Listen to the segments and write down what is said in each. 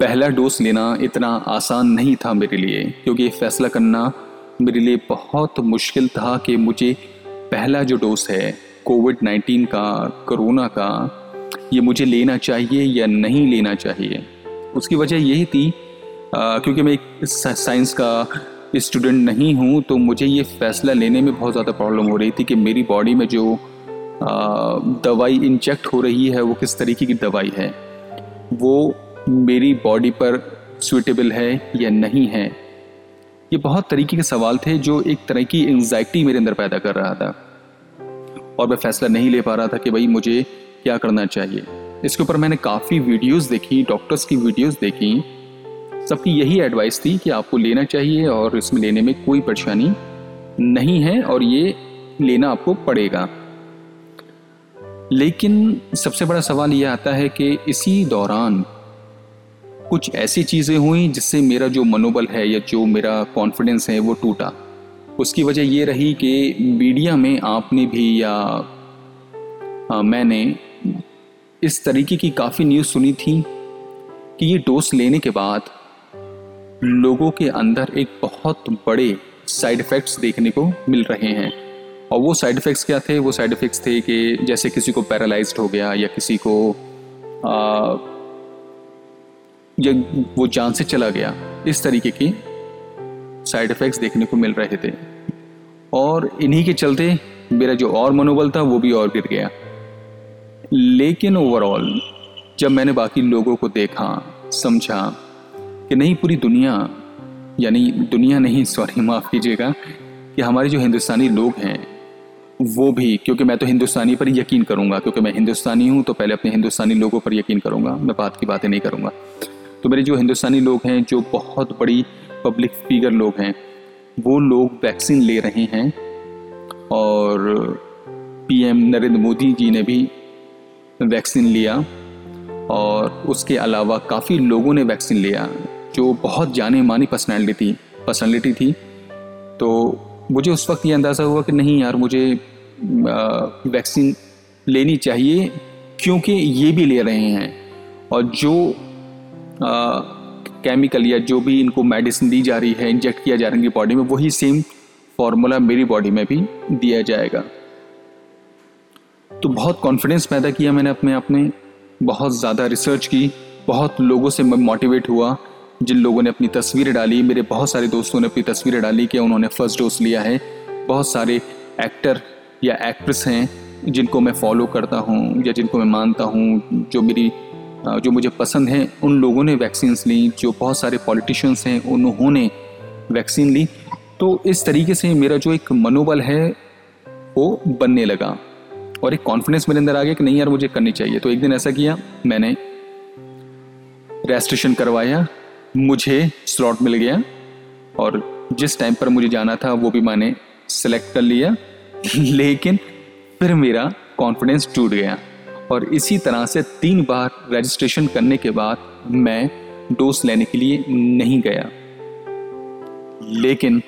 पहला डोज लेना इतना आसान नहीं था मेरे लिए क्योंकि ये फैसला करना मेरे लिए बहुत मुश्किल था कि मुझे पहला जो डोज है कोविड नाइन्टीन का कोरोना का ये मुझे लेना चाहिए या नहीं लेना चाहिए। उसकी वजह यही थी आ, क्योंकि मैं एक साइंस का स्टूडेंट नहीं हूँ तो मुझे ये फैसला लेने में बहुत ज़्यादा प्रॉब्लम हो रही थी कि मेरी बॉडी में जो आ, दवाई इंजेक्ट हो रही है वो किस तरीके की दवाई है। वो मेरी बॉडी पर सुइटेबल है या नहीं है? ये बहुत तरीके के सवाल थे जो एक तरह की एंजाइटी मेरे अंदर पैदा कर रहा था। और मैं फैसला नहीं ले पा रहा था कि भाई मुझे क्या करना चाहिए। इसके ऊपर मैंने काफ़ी वीडियोस देखी डॉक्टर्स की वीडियोस देखी। सबकी यही एडवाइस थी कि आपको लेना चाहिए और इसमें लेने में कोई परेशानी नहीं है और ये लेना आपको पड़ेगा। लेकिन सबसे बड़ा सवाल यह आता है कि इसी दौरान कुछ ऐसी चीज़ें हुई जिससे मेरा जो मनोबल है या जो मेरा कॉन्फिडेंस है वो टूटा। उसकी वजह ये रही कि मीडिया में आपने भी या आ, मैंने इस तरीके की काफ़ी न्यूज़ सुनी थी कि ये डोज लेने के बाद लोगों के अंदर एक बहुत बड़े साइड इफ़ेक्ट्स देखने को मिल रहे हैं। और वो साइड इफ़ेक्ट्स क्या थे? वो साइड इफ़ेक्ट्स थे कि जैसे किसी को पैरालाइज हो गया या किसी को आ, या वो जान से चला गया इस तरीके की साइड इफ़ेक्ट्स देखने को मिल रहे थे। और इन्हीं के चलते मेरा जो और मनोबल था वो भी और गिर गया। लेकिन ओवरऑल जब मैंने बाकी लोगों को देखा समझा कि नहीं पूरी दुनिया यानी दुनिया नहीं सॉरी माफ़ कीजिएगा कि हमारे जो हिंदुस्तानी लोग हैं वो भी, क्योंकि मैं तो हिंदुस्तानी पर यकीन करूँगा। क्योंकि मैं हिंदुस्तानी हूँ तो पहले अपने हिंदुस्तानी लोगों पर यकीन करूँगा। मैं बात की बातें नहीं करूँगा। तो मेरे जो हिंदुस्तानी लोग हैं, जो बहुत बड़ी पब्लिक फिगर लोग हैं, वो लोग वैक्सीन ले रहे हैं। और पीएम नरेंद्र मोदी जी ने भी वैक्सीन लिया। और उसके अलावा काफ़ी लोगों ने वैक्सीन लिया, जो बहुत जाने मानी पर्सनैलिटी थी पर्सनैलिटी थी। तो मुझे उस वक्त ये अंदाज़ा हुआ कि नहीं यार, मुझे वैक्सीन लेनी चाहिए, क्योंकि ये भी ले रहे हैं। और जो केमिकल या जो भी इनको मेडिसिन दी जा रही है इंजेक्ट किया जा रहा है बॉडी में, वही सेम फॉर्मूला मेरी बॉडी में भी दिया जाएगा। तो बहुत कॉन्फिडेंस पैदा किया मैंने अपने आप में, बहुत ज़्यादा रिसर्च की, बहुत लोगों से मोटिवेट हुआ जिन लोगों ने अपनी तस्वीरें डाली, मेरे बहुत सारे दोस्तों ने अपनी तस्वीरें डाली कि उन्होंने फ़र्स्ट डोज लिया है। बहुत सारे एक्टर या एक्ट्रेस हैं जिनको मैं फॉलो करता हूँ या जिनको मैं मानता हूँ, जो मेरी जो मुझे पसंद हैं, उन लोगों ने वैक्सीन ली, जो बहुत सारे पॉलिटिशियंस हैं, उन्होंने वैक्सीन ली। तो इस तरीके से मेरा जो एक मनोबल है, वो बनने लगा और एक कॉन्फिडेंस मेरे अंदर आ गया कि नहीं यार, मुझे करनी चाहिए। तो एक दिन ऐसा किया, मैंने रजिस्ट्रेशन करवाया मुझे स्लॉट मिल गया और जिस टाइम पर मुझे जाना था, वो भी मैंने सेलेक्ट कर लिया। लेकिन फिर मेरा कॉन्फिडेंस टूट गया और इसी तरह से तीन बार रजिस्ट्रेशन करने के बाद मैं डोज लेने के लिए नहीं गया। लेकिन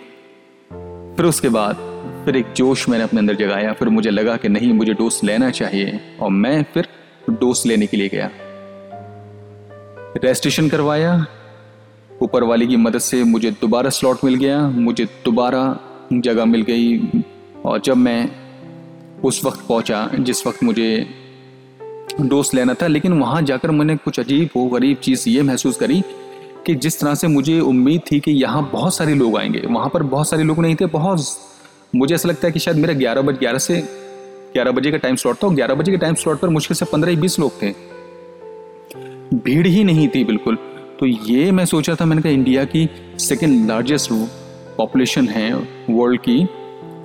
फिर उसके बाद फिर एक जोश मैंने अपने अंदर जगाया, फिर मुझे लगा कि नहीं, मुझे डोज लेना चाहिए और मैं फिर डोज लेने के लिए गया। रजिस्ट्रेशन करवाया ऊपर वाले की मदद से मुझे दोबारा स्लॉट मिल गया, मुझे दोबारा जगह मिल गई। और जब मैं उस वक्त पहुँचा, जिस वक्त मुझे डोज लेना था, लेकिन वहाँ जाकर मैंने कुछ अजीब वो गरीब चीज़ ये महसूस करी कि जिस तरह से मुझे उम्मीद थी कि यहाँ बहुत सारे लोग आएँगे। वहाँ पर बहुत सारे लोग नहीं थे, बहुत मुझे ऐसा लगता है कि शायद मेरा ग्यारह बजे ग्यारह से ग्यारह बजे का टाइम स्लॉट था ग्यारह बजे के टाइम स्लॉट पर मुश्किल से पंद्रह बीस लोग थे। भीड़ ही नहीं थी बिल्कुल। तो ये मैं सोच था, मैंने कहा इंडिया की सेकेंड लार्जेस्ट पॉपुलेशन है वर्ल्ड की,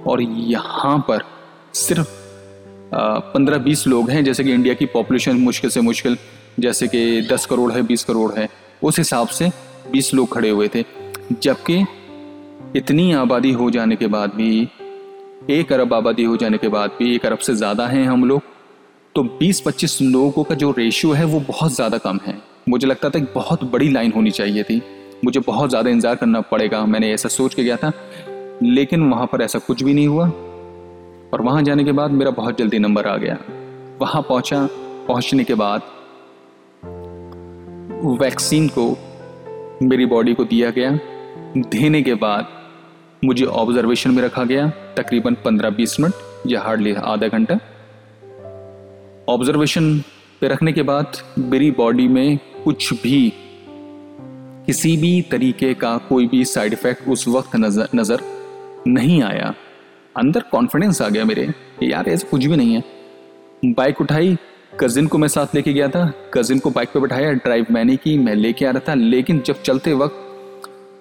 और यहाँ पर सिर्फ़ पंद्रह बीस लोग हैं, जैसे कि इंडिया की पॉपुलेशन मुश्किल से मुश्किल, जैसे कि दस करोड़ है, बीस करोड़ है, उस हिसाब से बीस लोग खड़े हुए थे। जबकि इतनी आबादी हो जाने के बाद भी, एक अरब आबादी हो जाने के बाद भी, एक अरब से ज़्यादा हैं हम लोग तो 20-25 लोगों का जो रेशियो है वो बहुत ज़्यादा कम है। मुझे लगता था एक बहुत बड़ी लाइन होनी चाहिए थी। मुझे बहुत ज़्यादा इंतज़ार करना पड़ेगा। मैंने ऐसा सोच के गया था, लेकिन वहाँ पर ऐसा कुछ भी नहीं हुआ। और वहाँ जाने के बाद मेरा बहुत जल्दी नंबर आ गया। वहाँ पहुँचा, पहुँचने के बाद वैक्सीन को मेरी बॉडी को दिया गया। देने के बाद मुझे ऑब्जर्वेशन में रखा गया, तकरीबन 15-20 मिनट, या हार्डली आधा घंटा। ऑब्जर्वेशन पे रखने के बाद मेरी बॉडी में कुछ भी किसी भी तरीके का कोई भी साइड इफ़ेक्ट उस वक्त नज़र, नज़र नहीं आया। अंदर कॉन्फिडेंस आ गया मेरे कि यार ऐसा कुछ भी नहीं है। बाइक उठाई कजिन को मैं साथ लेके गया था। कजिन को बाइक पे बैठाया ड्राइव मैंने की, मैं लेके आ रहा था। लेकिन जब चलते वक्त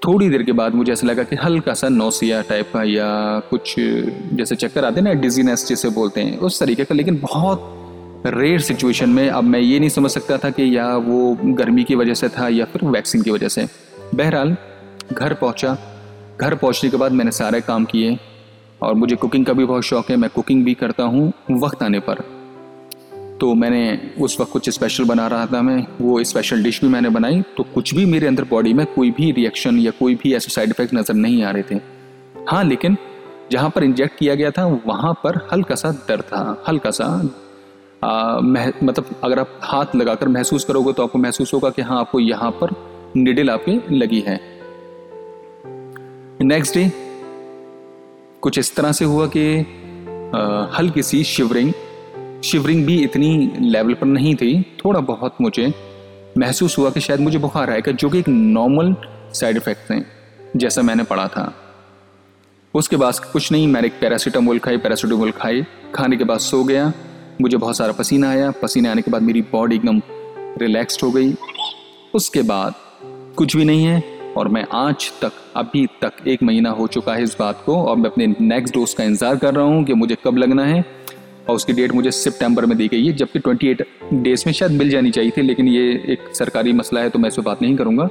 थोड़ी देर के बाद मुझे ऐसा लगा कि हल्का सा नौसिया टाइप का या कुछ जैसे चक्कर आते हैं ना डिजीनेस जैसे बोलते हैं, उस तरीके का। लेकिन बहुत रेयर सिचुएशन में अब मैं ये नहीं समझ सकता था कि या वो गर्मी की वजह से था या फिर वैक्सीन की वजह से। बहरहाल, घर पहुँचा। घर पहुँचने के बाद मैंने सारे काम किए और मुझे कुकिंग का भी बहुत शौक है। मैं कुकिंग भी करता हूँ वक्त आने पर। तो मैंने उस वक्त कुछ स्पेशल बना रहा था मैं। वो स्पेशल डिश भी मैंने बनाई। तो कुछ भी मेरे अंदर बॉडी में कोई भी रिएक्शन या कोई भी ऐसे साइड इफ़ेक्ट नज़र नहीं आ रहे थे। हाँ लेकिन जहाँ पर इंजेक्ट किया गया था, वहाँ पर हल्का सा दर्द था। हल्का सा आ, मतलब अगर आप हाथ लगाकर महसूस करोगे तो आपको महसूस होगा कि हाँ आपको यहाँ पर निडिल आपके लगी है। नेक्स्ट डे कुछ इस तरह से हुआ कि हल्की सी शिवरिंग शिवरिंग भी इतनी लेवल पर नहीं थी थोड़ा बहुत मुझे महसूस हुआ कि शायद मुझे बुखार आएगा जो कि एक नॉर्मल साइड इफ़ेक्ट थे जैसा मैंने पढ़ा था। उसके बाद कुछ नहीं मैंने पैरासीटामोल खाई पैरासीटामोल खाई खाने के बाद सो गया। मुझे बहुत सारा पसीना आया। पसीने आने के बाद मेरी बॉडी एकदम रिलैक्स्ड हो गई। उसके बाद कुछ भी नहीं है और मैं आज तक, अभी तक एक महीना हो चुका है इस बात को और मैं अपने नेक्स्ट डोज का इंतज़ार कर रहा हूँ कि मुझे कब लगना है और उसकी डेट मुझे सितंबर में दी गई है, जबकि 28 डेज़ में शायद मिल जानी चाहिए थी, लेकिन ये एक सरकारी मसला है तो मैं इस बात नहीं करूँगा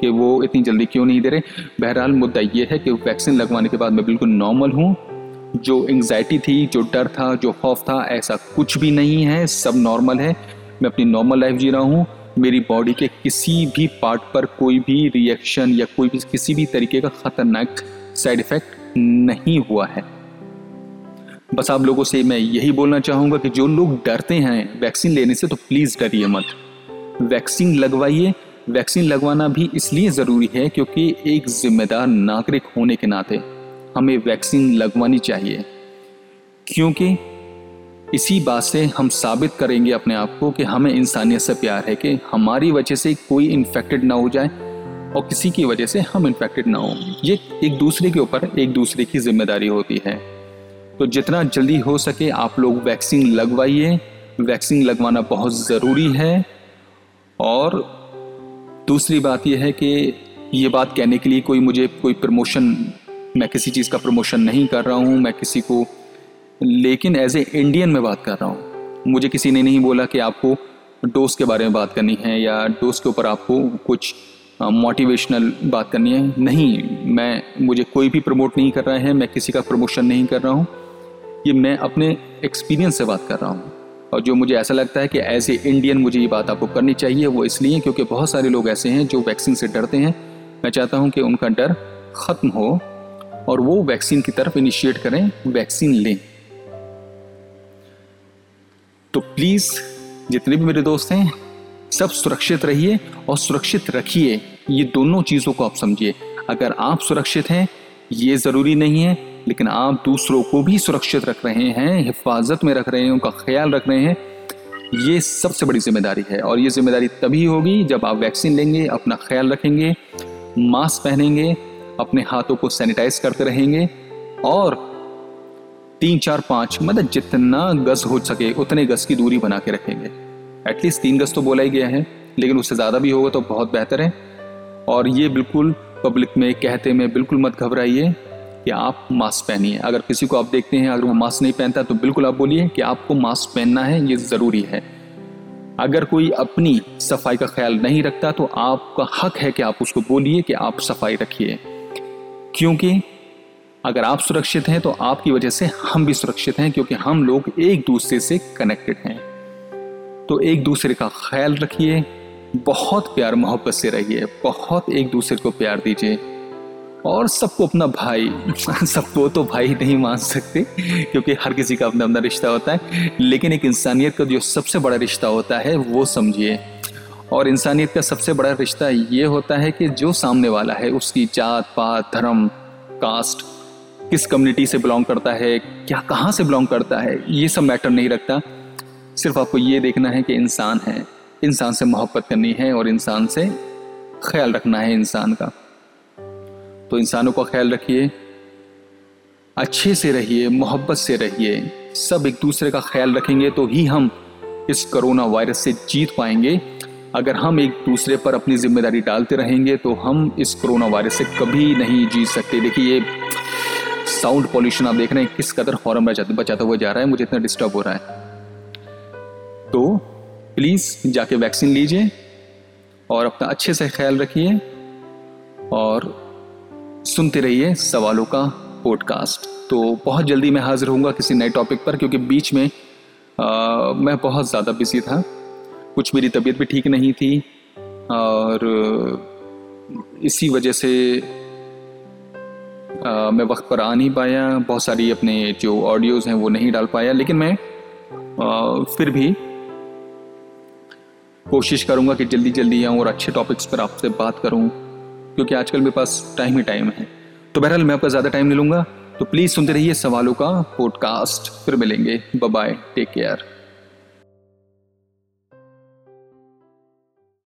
कि वो इतनी जल्दी क्यों नहीं दे रहे। बहरहाल मुद्दा ये है कि वैक्सीन लगवाने के बाद मैं बिल्कुल नॉर्मल हूँ। जो एंग्जाइटी थी, जो डर था, जो खौफ था, ऐसा कुछ भी नहीं है, सब नॉर्मल है। मैं अपनी नॉर्मल लाइफ जी रहा हूँ। मेरी बॉडी के किसी भी पार्ट पर कोई भी रिएक्शन या कोई भी, किसी भी तरीके का खतरनाक साइड इफ़ेक्ट नहीं हुआ है। बस आप लोगों से मैं यही बोलना चाहूँगा कि जो लोग डरते हैं वैक्सीन लेने से तो प्लीज़ डरिए मत। वैक्सीन लगवाइए। वैक्सीन लगवाना भी इसलिए ज़रूरी है क्योंकि एक जिम्मेदार नागरिक होने के नाते हमें वैक्सीन लगवानी चाहिए। क्योंकि इसी बात से हम साबित करेंगे अपने आप को कि हमें इंसानियत से प्यार है कि हमारी वजह से कोई इन्फेक्टेड ना हो जाए और किसी की वजह से हम इन्फेक्टेड ना हो। ये एक दूसरे के ऊपर, एक दूसरे की ज़िम्मेदारी होती है। तो जितना जल्दी हो सके आप लोग वैक्सीन लगवाइए। वैक्सीन लगवाना बहुत ज़रूरी है। और दूसरी बात यह है कि ये बात कहने के लिए कोई मुझे कोई प्रमोशन मैं किसी चीज़ का प्रमोशन नहीं कर रहा हूँ, मैं किसी को, लेकिन एज ए इंडियन में बात कर रहा हूँ। मुझे किसी ने नहीं बोला कि आपको डोज के बारे में बात करनी है या डोज के ऊपर आपको कुछ मोटिवेशनल बात करनी है। नहीं, मैं, मुझे कोई भी प्रमोट नहीं कर रहा है, मैं किसी का प्रमोशन नहीं कर रहा हूँ। ये मैं अपने एक्सपीरियंस से बात कर रहा हूँ। और जो मुझे ऐसा लगता है कि एज ए इंडियन मुझे ये बात आपको करनी चाहिए, वो इसलिए क्योंकि बहुत सारे लोग ऐसे हैं जो वैक्सीन से डरते हैं। मैं चाहता हूँ कि उनका डर ख़त्म हो। और वो वैक्सीन की तरफ़ इनिशिएट करें, वैक्सीन लें। तो प्लीज़ जितने भी मेरे दोस्त हैं, सब सुरक्षित रहिए और सुरक्षित रखिए। ये दोनों चीज़ों को आप समझिए। अगर आप सुरक्षित हैं, ये ज़रूरी नहीं है, लेकिन आप दूसरों को भी सुरक्षित रख रहे हैं, हिफाजत में रख रहे हैं, उनका ख्याल रख रहे हैं, ये सबसे बड़ी ज़िम्मेदारी है। और ये ज़िम्मेदारी तभी होगी जब आप वैक्सीन लेंगे, अपना ख्याल रखेंगे, मास्क पहनेंगे अपने हाथों को सैनिटाइज करते रहेंगे और तीन, चार, पाँच मतलब जितना गज हो सके, उतने गज की दूरी बना के रखेंगे। एटलीस्ट तीन गज तो बोला ही गया है, लेकिन उससे ज़्यादा भी होगा तो बहुत बेहतर है। और ये बिल्कुल पब्लिक में, कहते में बिल्कुल मत घबराइए कि आप मास्क पहनिए। अगर किसी को आप देखते हैं, अगर वो मास्क नहीं पहनता तो बिल्कुल आप बोलिए कि आपको मास्क पहनना है, ये ज़रूरी है। अगर कोई अपनी सफ़ाई का ख्याल नहीं रखता तो आपका हक है कि आप उसको बोलिए कि आप सफ़ाई रखिए। क्योंकि अगर आप सुरक्षित हैं तो आपकी वजह से हम भी सुरक्षित हैं, क्योंकि हम लोग एक दूसरे से कनेक्टेड हैं। तो एक दूसरे का ख्याल रखिए, बहुत प्यार मोहब्बत से रहिए, बहुत एक दूसरे को प्यार दीजिए, और सबको अपना भाई, सबको तो भाई नहीं मान सकते, क्योंकि हर किसी का अपना अपना रिश्ता होता है, लेकिन एक इंसानियत का जो सबसे बड़ा रिश्ता होता है, वो समझिए और इंसानियत का सबसे बड़ा रिश्ता ये होता है कि जो सामने वाला है, उसकी जात, पात, धर्म, कास्ट, किस कम्युनिटी से बिलोंग करता है, क्या, कहाँ से बिलोंग करता है, ये सब मैटर नहीं रखता। सिर्फ़ आपको ये देखना है कि इंसान है। इंसान से मोहब्बत करनी है और इंसान से ख्याल रखना है इंसान का। तो इंसानों का ख्याल रखिए, अच्छे से रहिए, मोहब्बत से रहिए। सब एक दूसरे का ख्याल रखेंगे तो ही हम इस कोरोना वायरस से जीत पाएँगे। अगर हम एक दूसरे पर अपनी ज़िम्मेदारी डालते रहेंगे तो हम इस कोरोना वायरस से कभी नहीं जीत सकते। देखिए ये साउंड पॉल्यूशन आप देख रहे हैं किस कदर बचाते बचाता हुआ जा रहा है मुझे इतना डिस्टर्ब हो रहा है। तो प्लीज़ जाके वैक्सीन लीजिए और अपना अच्छे से ख्याल रखिए और सुनते रहिए सवालों का पॉडकास्ट तो बहुत जल्दी मैं हाजिर होऊँगा किसी नए टॉपिक पर क्योंकि बीच में आ, मैं बहुत ज़्यादा बिज़ी था। कुछ मेरी तबीयत भी ठीक नहीं थी और इसी वजह से आ, मैं वक्त पर आ नहीं पाया। बहुत सारी अपने जो ऑडियोज़ हैं वो नहीं डाल पाया लेकिन मैं आ, फिर भी कोशिश करूँगा कि जल्दी जल्दी आऊँ और अच्छे टॉपिक्स पर आपसे बात करूँ क्योंकि आजकल मेरे पास टाइम ही टाइम है। तो बहरहाल मैं आपका ज़्यादा टाइम नहीं लूँगा तो प्लीज़ सुनते रहिए सवालों का पॉडकास्ट फिर मिलेंगे। Bye take care